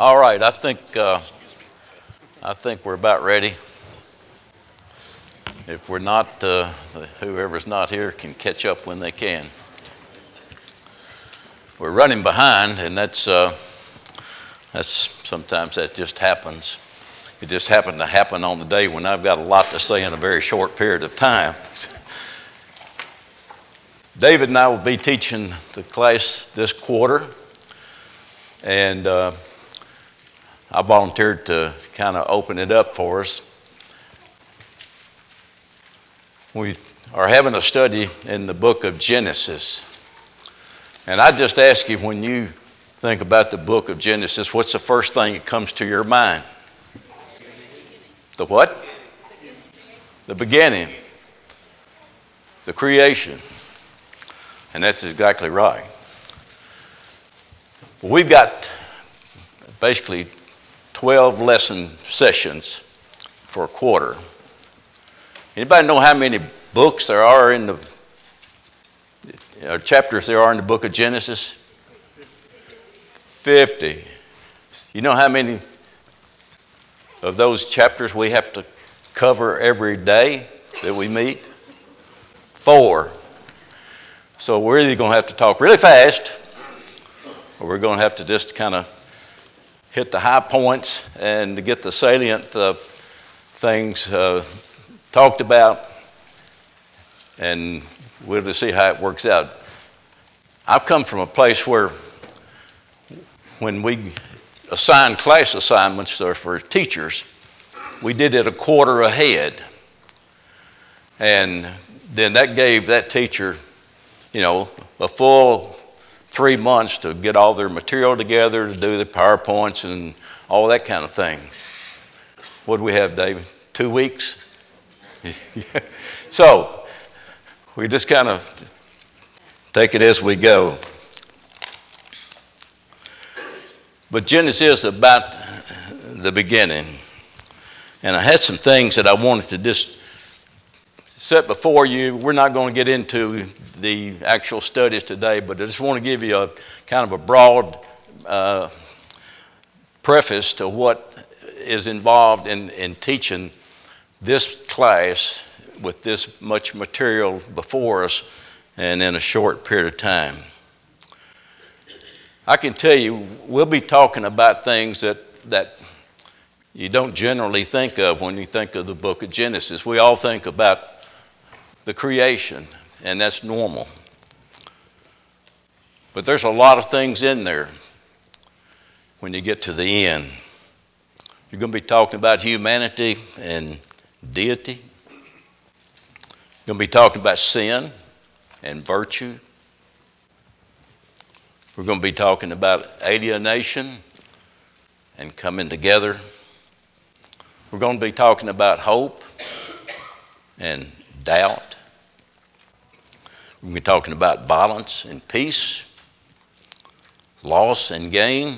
All right, I think uh, I think we're about ready. If we're not, uh, whoever's not here can catch up when they can. We're running behind, and that's uh, that's sometimes that just happens. It just happened to happen on the day when I've got a lot to say in a very short period of time. David and I will be teaching the class this quarter, and uh, I volunteered to kind of open it up for us. We are having a study in the book of Genesis. And I just ask you when you think about the book of Genesis, what's the first thing that comes to your mind? The what? The beginning. The creation. And that's exactly right. We've got basically 12 lesson sessions for a quarter. Anybody know how many books there are in the uh, chapters there are in the book of Genesis? 50. You know how many of those chapters we have to cover every day that we meet? Four. So we're either going to have to talk really fast or we're going to have to just kind of hit the high points and to get the salient uh, things uh, talked about, and we'll just see how it works out. I've come from a place where when we assigned class assignments for teachers, we did it a quarter ahead. And then that gave that teacher, you know, a full three months to get all their material together, to do the PowerPoints and all that kind of thing. What do we have, David? Two weeks? so we just kind of take it as we go. But Genesis is about the beginning. And I had some things that I wanted to just set before you. We're not going to get into the actual studies today, but I just want to give you a kind of a broad uh, preface to what is involved in, in teaching this class with this much material before us and in a short period of time. I can tell you, we'll be talking about things that, that you don't generally think of when you think of the book of Genesis. We all think about the creation, and that's normal. But there's a lot of things in there when you get to the end. You're going to be talking about humanity and deity. You're going to be talking about sin and virtue. We're going to be talking about alienation and coming together. We're going to be talking about hope and doubt. We're talking about violence and peace, loss and gain,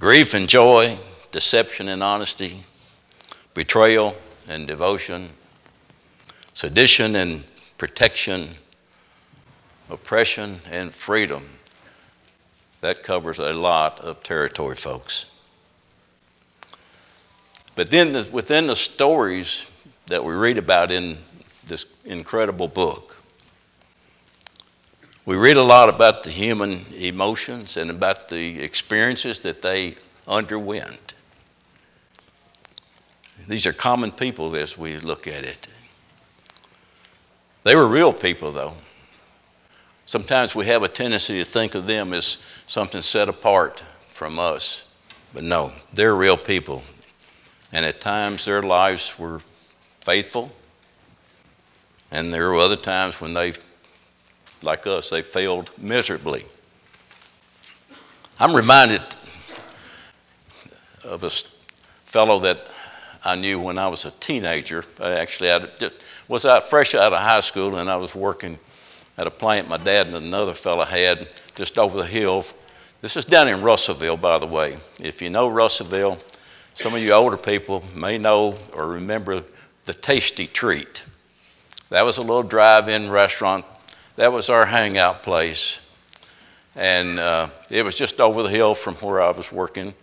grief and joy, deception and honesty, betrayal and devotion, sedition and protection, oppression and freedom. That covers a lot of territory, folks. But then within the stories that we read about in this incredible book. We read a lot about the human emotions and about the experiences that they underwent. These are common people as we look at it. They were real people, though. Sometimes we have a tendency to think of them as something set apart from us. But no, they're real people. And at times their lives were faithful and there were other times when they, like us, they failed miserably. I'm reminded of a fellow that I knew when I was a teenager. I actually I was out fresh out of high school, and I was working at a plant my dad and another fellow had just over the hill. This is down in Russellville, by the way. If you know Russellville, some of you older people may know or remember the Tasty Treat. That was a little drive in restaurant. That was our hangout place. and uh, it was just over the hill from where I was working.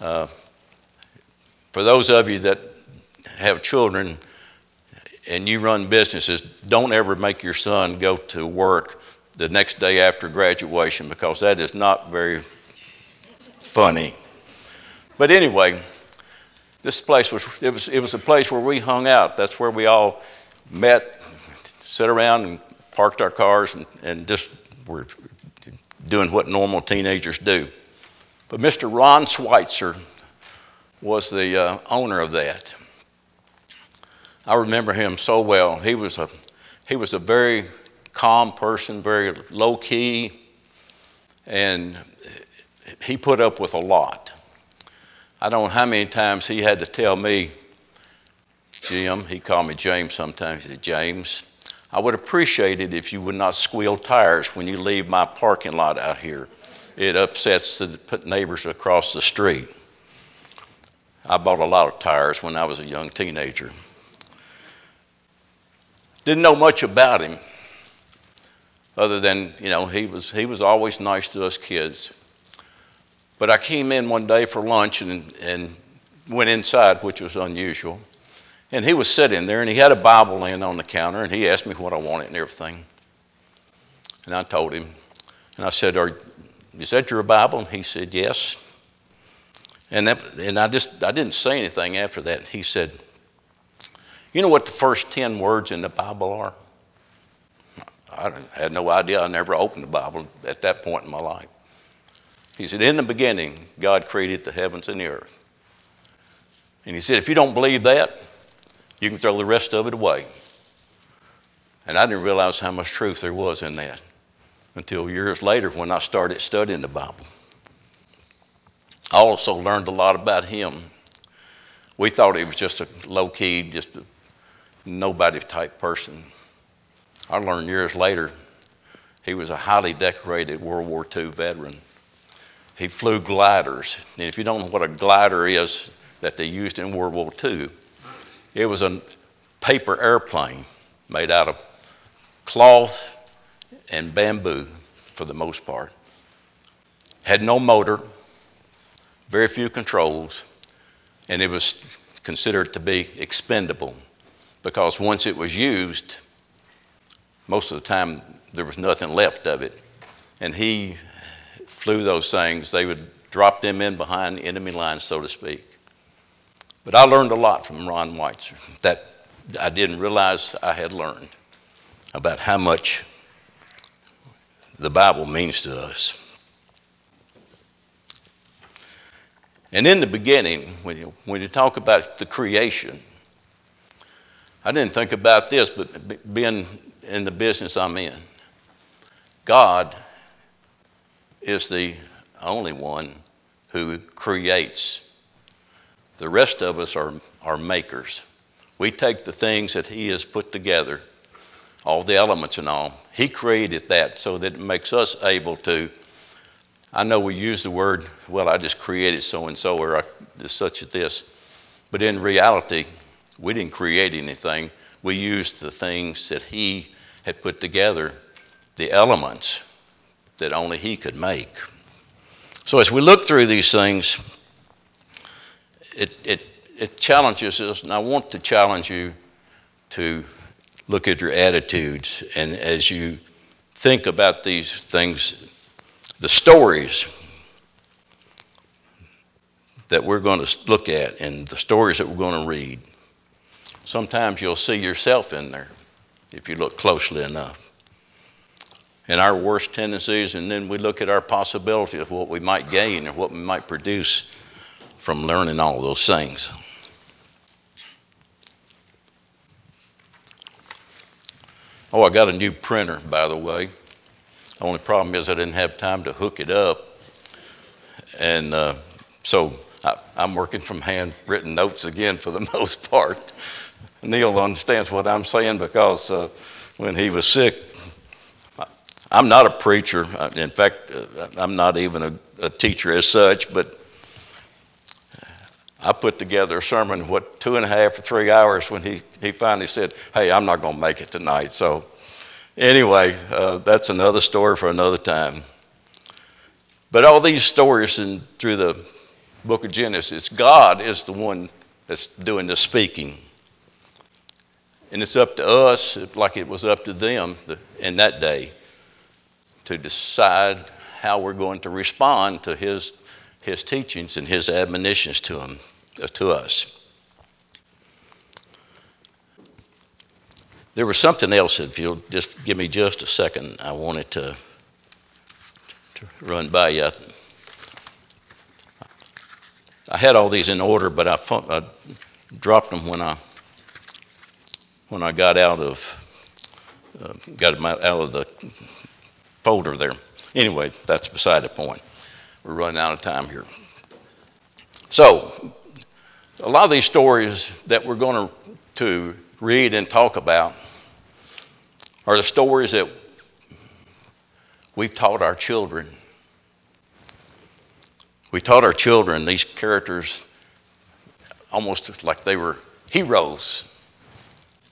Uh, for those of you that have children and you run businesses, don't ever make your son go to work the next day after graduation because that is not very funny. But anyway, this place was it was it was a place where we hung out. That's where we all met, sat around and parked our cars and, and just were doing what normal teenagers do. But Mr. Ron Schweitzer was the uh, owner of that. I remember him so well. He was a he was a very calm person, very low key, and he put up with a lot. I don't know how many times he had to tell me, Jim, he called me James sometimes, he said, James, I would appreciate it if you would not squeal tires when you leave my parking lot out here. It upsets the neighbors across the street. I bought a lot of tires when I was a young teenager. Didn't know much about him other than, you know, he was, he was always nice to us kids. But I came in one day for lunch and, and went inside, which was unusual. And he was sitting there and he had a Bible laying on the counter and he asked me what I wanted and everything. And I told him. And I said, Are, Is that your Bible? And he said, Yes. And, that, and I just I didn't say anything after that. He said, You know what the first 10 words in the Bible are? I had no idea. I never opened the Bible at that point in my life. He said, In the beginning, God created the heavens and the earth. And he said, If you don't believe that, you can throw the rest of it away. And I didn't realize how much truth there was in that until years later when I started studying the Bible. I also learned a lot about him. We thought he was just a low key, just a nobody type person. I learned years later he was a highly decorated World War II veteran. He flew gliders. And if you don't know what a glider is that they used in World War II, it was a paper airplane made out of cloth and bamboo for the most part. Had no motor, very few controls, and it was considered to be expendable because once it was used, most of the time there was nothing left of it. And he flew those things, they would drop them in behind the enemy lines, so to speak. But I learned a lot from Ron Schweitzer that I didn't realize I had learned about how much the Bible means to us. And in the beginning, when you, when you talk about the creation, I didn't think about this, but being in the business I'm in, God is the only one who creates. The rest of us are, are makers. We take the things that He has put together, all the elements and all. He created that so that it makes us able to. I know we use the word, well, I just created so and so, or I, such as this. But in reality, we didn't create anything. We used the things that He had put together, the elements that only He could make. So as we look through these things, it, it, it challenges us, and I want to challenge you to look at your attitudes. And as you think about these things, the stories that we're going to look at and the stories that we're going to read, sometimes you'll see yourself in there if you look closely enough and our worst tendencies, and then we look at our possibilities of what we might gain or what we might produce from learning all those things. Oh, I got a new printer, by the way. The only problem is I didn't have time to hook it up. And uh, so I, I'm working from handwritten notes again for the most part. Neil understands what I'm saying because uh, when he was sick, I'm not a preacher. In fact, uh, I'm not even a, a teacher as such, but I put together a sermon, what, two and a half or three hours when he, he finally said, Hey, I'm not going to make it tonight. So, anyway, uh, that's another story for another time. But all these stories and through the book of Genesis, God is the one that's doing the speaking. And it's up to us, like it was up to them in that day, to decide how we're going to respond to his, his teachings and his admonitions to, him, uh, to us. There was something else, if you'll just give me just a second, I wanted to, to run by you. I had all these in order, but I, I dropped them when I when I got out of uh, got out of the folder there. Anyway, that's beside the point. We're running out of time here. So, a lot of these stories that we're going to read and talk about are the stories that we've taught our children. We taught our children these characters almost like they were heroes,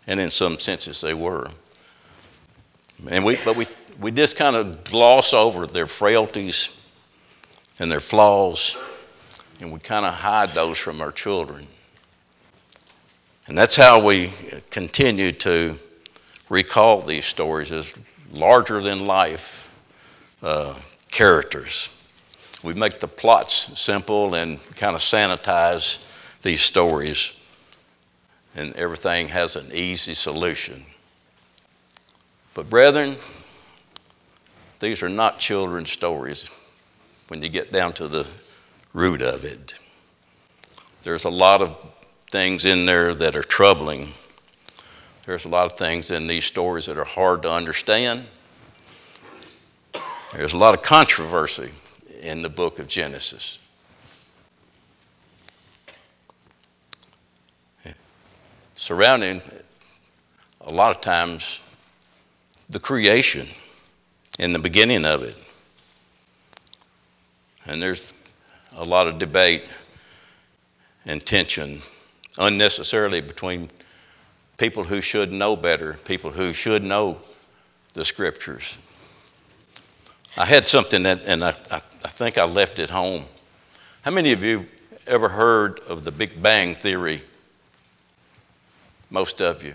and in some senses they were. And we, but we, we just kind of gloss over their frailties and their flaws, and we kind of hide those from our children. And that's how we continue to recall these stories as larger than life uh, characters. We make the plots simple and kind of sanitize these stories, and everything has an easy solution. But, brethren, these are not children's stories when you get down to the root of it. There's a lot of things in there that are troubling. There's a lot of things in these stories that are hard to understand. There's a lot of controversy in the book of Genesis. Surrounding a lot of times the creation in the beginning of it. And there's a lot of debate and tension unnecessarily between people who should know better, people who should know the scriptures. I had something that, and I, I, I think I left it home. How many of you ever heard of the Big Bang Theory? Most of you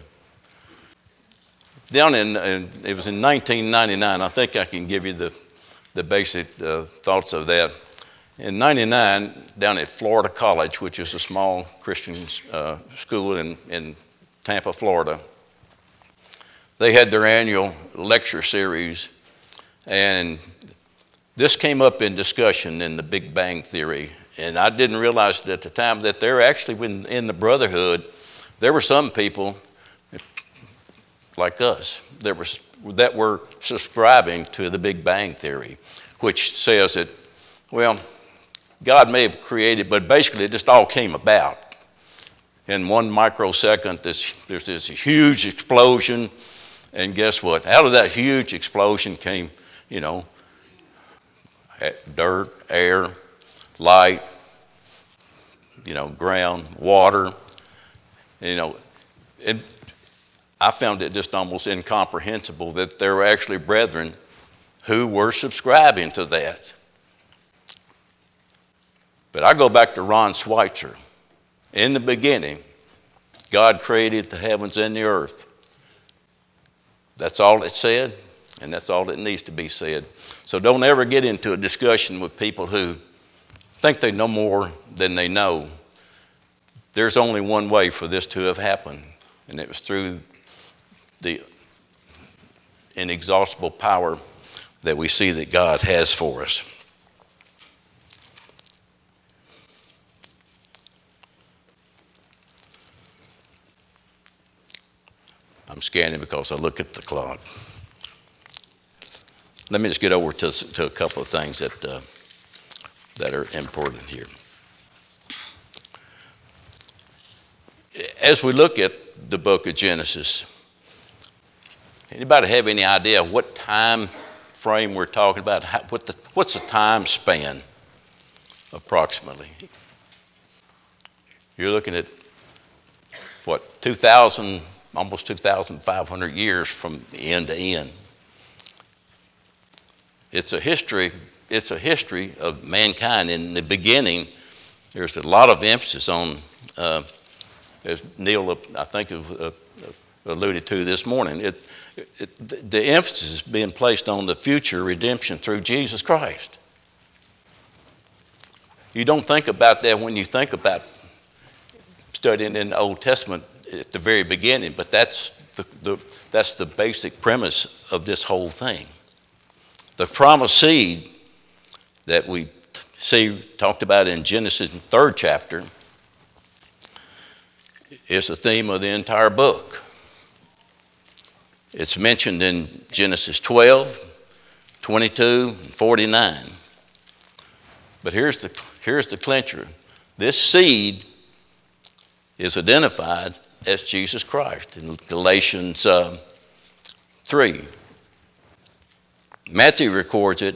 down in, in, it was in 1999. I think I can give you the the basic uh, thoughts of that. In 99, down at Florida College, which is a small Christian uh, school in, in Tampa, Florida, they had their annual lecture series, and this came up in discussion in the Big Bang Theory. And I didn't realize at the time that there actually, in the Brotherhood, there were some people like us that were, that were subscribing to the Big Bang Theory, which says that, well, God may have created, but basically it just all came about. In one microsecond, this, there's this huge explosion, and guess what? Out of that huge explosion came, you know, dirt, air, light, you know, ground, water, you know, and I found it just almost incomprehensible that there were actually brethren who were subscribing to that. But I go back to Ron Schweitzer. In the beginning, God created the heavens and the earth. That's all it said, and that's all that needs to be said. So don't ever get into a discussion with people who think they know more than they know. There's only one way for this to have happened, and it was through the inexhaustible power that we see that God has for us. I'm scanning because I look at the clock. Let me just get over to, to a couple of things that uh, that are important here. As we look at the book of Genesis, Anybody have any idea what time frame we're talking about? How, what the, what's the time span approximately? You're looking at what 2,000, almost 2,500 years from end to end. It's a history it's a history of mankind. In the beginning, there's a lot of emphasis on, uh, as Neil, I think, uh, alluded to this morning. It, it, the emphasis is being placed on the future redemption through Jesus Christ. You don't think about that when you think about studying in the Old Testament at the very beginning, but that's the, the, that's the basic premise of this whole thing. The promised seed that we see talked about in Genesis third chapter is the theme of the entire book. It's mentioned in Genesis 12, 22, and 49. But here's the, here's the clincher this seed is identified as Jesus Christ in Galatians uh, 3. Matthew records it,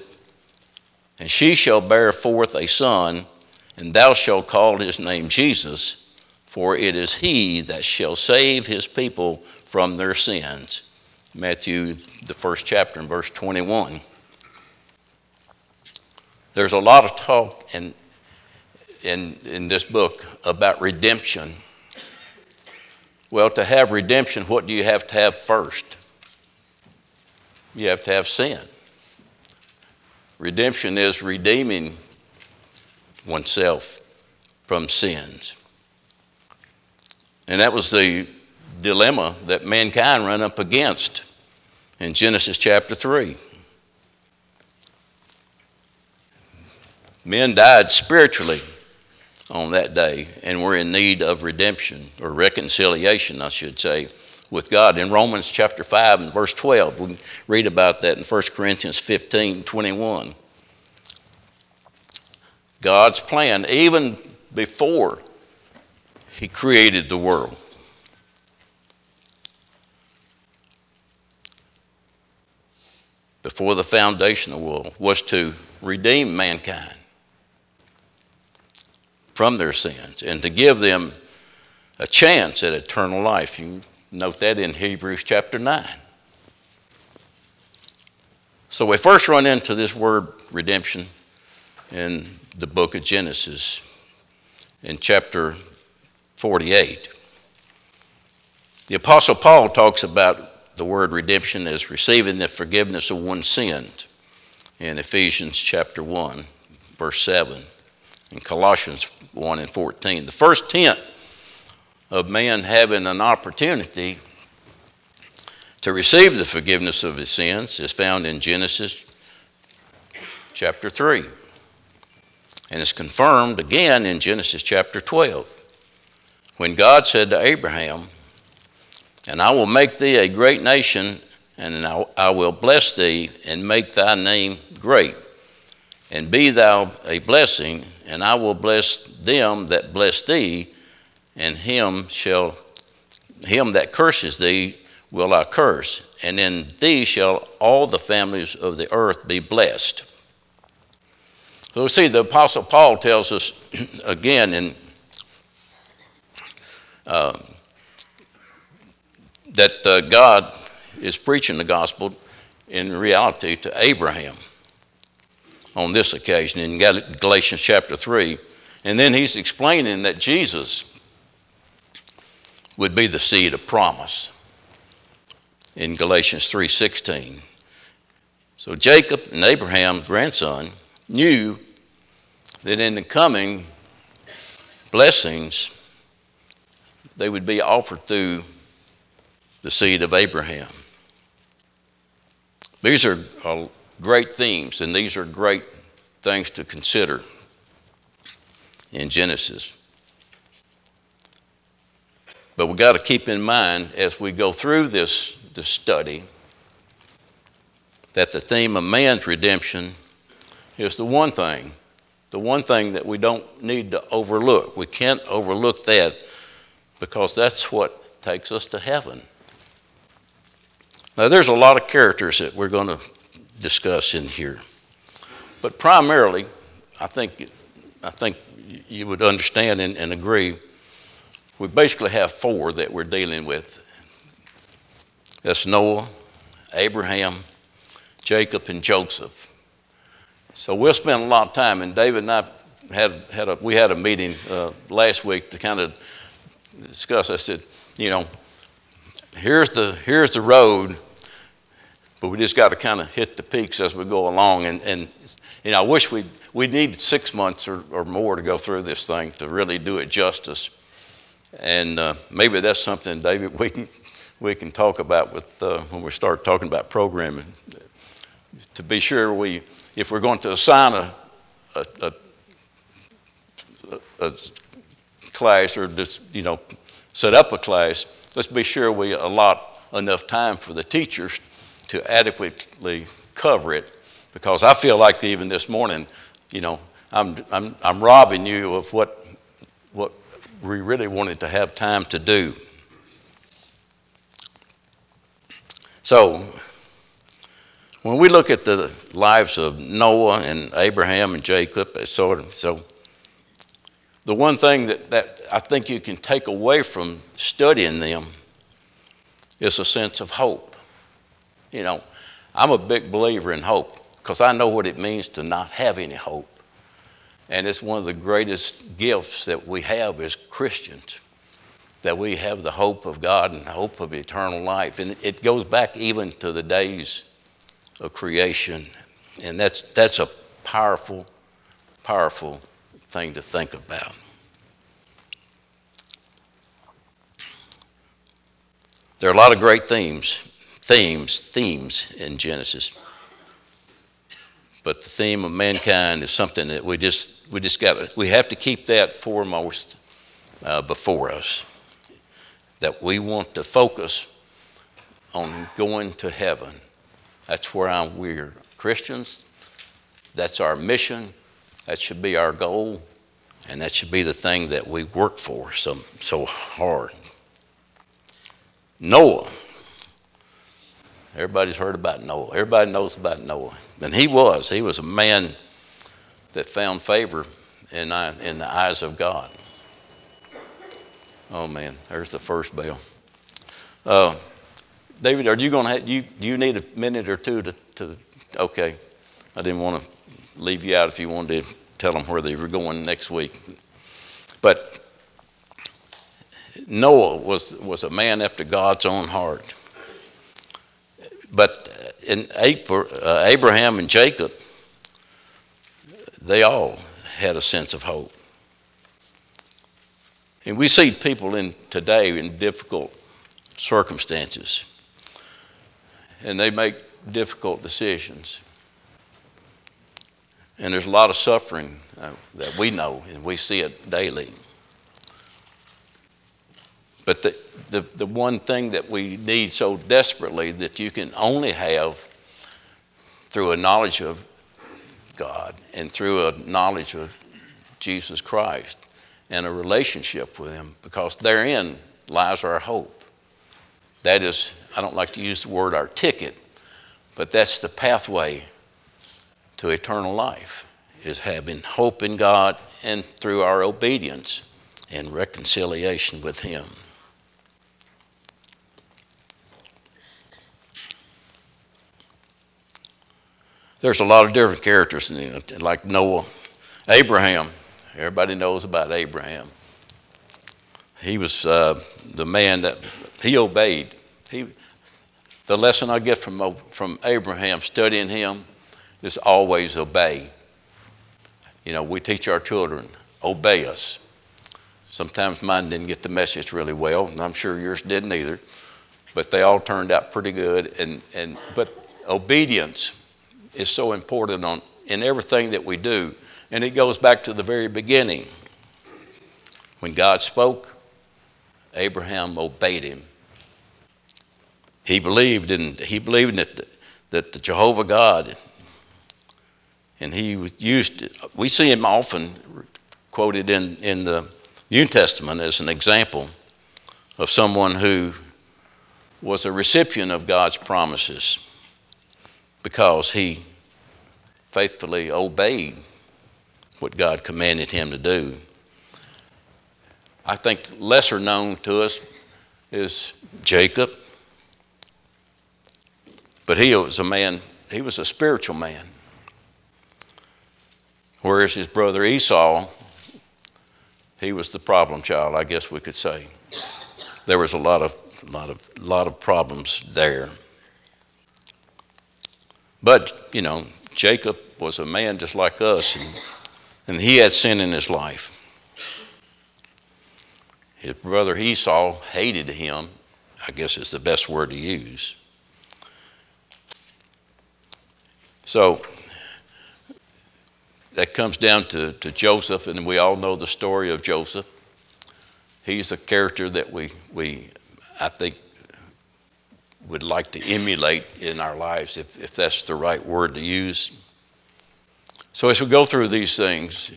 and she shall bear forth a son, and thou shalt call his name Jesus, for it is he that shall save his people from their sins. Matthew, the first chapter, and verse 21. There's a lot of talk in, in, in this book about redemption. Well, to have redemption, what do you have to have first? You have to have sin. Redemption is redeeming oneself from sins. And that was the dilemma that mankind ran up against in Genesis chapter 3. Men died spiritually on that day and were in need of redemption or reconciliation, I should say, with God. In Romans chapter 5 and verse 12, we read about that in 1 Corinthians 15 21. God's plan, even before He created the world, before the foundation of the world, was to redeem mankind from their sins and to give them a chance at eternal life. You note that in Hebrews chapter 9. So we first run into this word redemption in the book of Genesis in chapter 48. The Apostle Paul talks about the word redemption is receiving the forgiveness of one's sins in Ephesians chapter 1, verse 7 in Colossians 1 and 14. The first tent of man having an opportunity to receive the forgiveness of his sins is found in Genesis chapter 3. And it's confirmed again in Genesis chapter 12. When God said to Abraham, And I will make thee a great nation, and I will bless thee, and make thy name great and be thou a blessing, and I will bless them that bless thee, and him shall him that curses thee will I curse, and in thee shall all the families of the earth be blessed. So see the Apostle Paul tells us again in uh, that uh, God is preaching the gospel in reality to Abraham on this occasion in Galatians chapter 3. And then he's explaining that Jesus would be the seed of promise in Galatians 3:16. So Jacob and Abraham's grandson knew that in the coming blessings they would be offered through the seed of Abraham. These are uh, great themes, and these are great things to consider in Genesis. But we've got to keep in mind as we go through this, this study that the theme of man's redemption is the one thing, the one thing that we don't need to overlook. We can't overlook that because that's what takes us to heaven. Now, there's a lot of characters that we're going to discuss in here. But primarily, I think, I think you would understand and, and agree, we basically have four that we're dealing with. That's Noah, Abraham, Jacob, and Joseph. So we'll spend a lot of time, and David and I had had a we had a meeting uh, last week to kind of discuss. I said, you know, here's the here's the road, but we just got to kind of hit the peaks as we go along. And and you know, I wish we we need six months or, or more to go through this thing to really do it justice. And uh, maybe that's something, David, we can we can talk about with uh, when we start talking about programming. To be sure, we if we're going to assign a, a, a a class or just, you know, set up a class, let's be sure we allot enough time for the teachers to adequately cover it. Because I feel like even this morning, you know, I'm, I'm, I'm robbing you of what, what we really wanted to have time to do. So, when we look at the lives of Noah and Abraham and Jacob, so, so the one thing that, that I think you can take away from studying them is a sense of hope. You know, I'm a big believer in hope because I know what it means to not have any hope. And it's one of the greatest gifts that we have as Christians that we have the hope of God and the hope of eternal life. And it goes back even to the days of creation. And that's, that's a powerful, powerful thing to think about. There are a lot of great themes, themes, themes in Genesis. But the theme of mankind is something that we just we just got we have to keep that foremost uh, before us. That we want to focus on going to heaven. That's where I'm, we're Christians. That's our mission. That should be our goal, and that should be the thing that we work for so, so hard. Noah. Everybody's heard about Noah. Everybody knows about Noah. And he was. He was a man that found favor in, in the eyes of God. Oh, man. There's the first bell. Uh, David, are you going to you do you need a minute or two to, to okay. I didn't want to leave you out if you wanted to tell them where they were going next week. But Noah was, was a man after God's own heart. But in uh, Abraham and Jacob, they all had a sense of hope. And we see people in today in difficult circumstances, and they make difficult decisions. And there's a lot of suffering uh, that we know, and we see it daily. But the, the, the one thing that we need so desperately that you can only have through a knowledge of God and through a knowledge of Jesus Christ and a relationship with Him, because therein lies our hope. That is, I don't like to use the word our ticket, but that's the pathway to eternal life is having hope in God and through our obedience and reconciliation with Him. There's a lot of different characters like Noah, Abraham. Everybody knows about Abraham. He was uh, the man that he obeyed. He, the lesson I get from from Abraham studying him is always obey. You know, we teach our children, obey us. Sometimes mine didn't get the message really well, and I'm sure yours didn't either. But they all turned out pretty good. And, and but obedience is so important on in everything that we do. And it goes back to the very beginning. When God spoke, Abraham obeyed him. He believed in he believed that the, that the Jehovah God and he used we see him often quoted in, in the New Testament as an example of someone who was a recipient of God's promises because he faithfully obeyed what God commanded him to do. I think lesser known to us is Jacob. But he was a man, he was a spiritual man. Whereas his brother Esau, he was the problem child, I guess we could say. There was a lot of lot of lot of problems there. But, you know, Jacob was a man just like us and, and he had sin in his life. His brother Esau hated him, I guess is the best word to use. So that comes down to, to Joseph, and we all know the story of Joseph. He's a character that we, we I think, would like to emulate in our lives, if, if that's the right word to use. So, as we go through these things,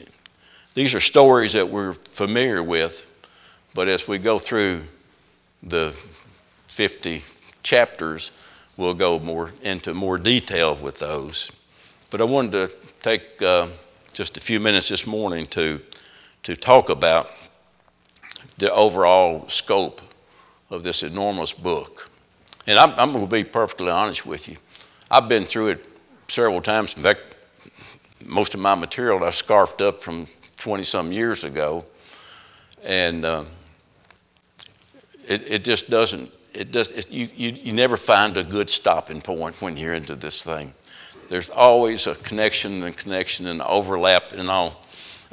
these are stories that we're familiar with, but as we go through the 50 chapters, we'll go more into more detail with those. But I wanted to take uh, just a few minutes this morning to to talk about the overall scope of this enormous book. And I'm, I'm going to be perfectly honest with you. I've been through it several times. In fact, most of my material I scarfed up from 20 some years ago, and uh, it, it just doesn't. It does. It, you, you you never find a good stopping point when you're into this thing. There's always a connection and connection and overlap and all.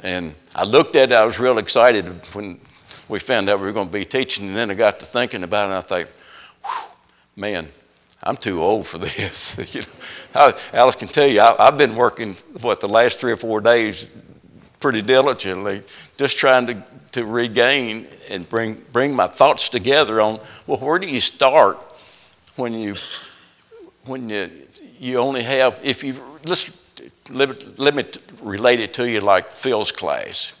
And I looked at it. I was real excited when we found out we were going to be teaching, and then I got to thinking about it, and I thought, man, I'm too old for this. you know, Alice can tell you, I, have been working what the last three or four days pretty diligently, just trying to, to regain and bring bring my thoughts together on well, where do you start when you when you you only have if you let's let, me relate it to you like Phil's class.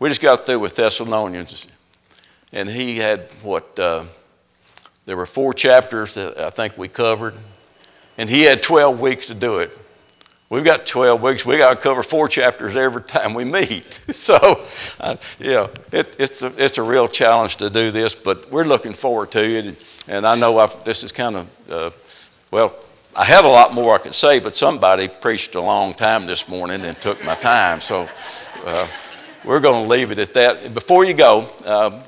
We just got through with Thessalonians, and he had what uh, there were four chapters that I think we covered, and he had 12 weeks to do it. We've got 12 weeks. We got to cover four chapters every time we meet. so, uh, yeah, it, it's a, it's a real challenge to do this, but we're looking forward to it. And I know I've, this is kind of uh, well. I had a lot more I could say, but somebody preached a long time this morning and took my time. So uh, we're going to leave it at that. Before you go, uh,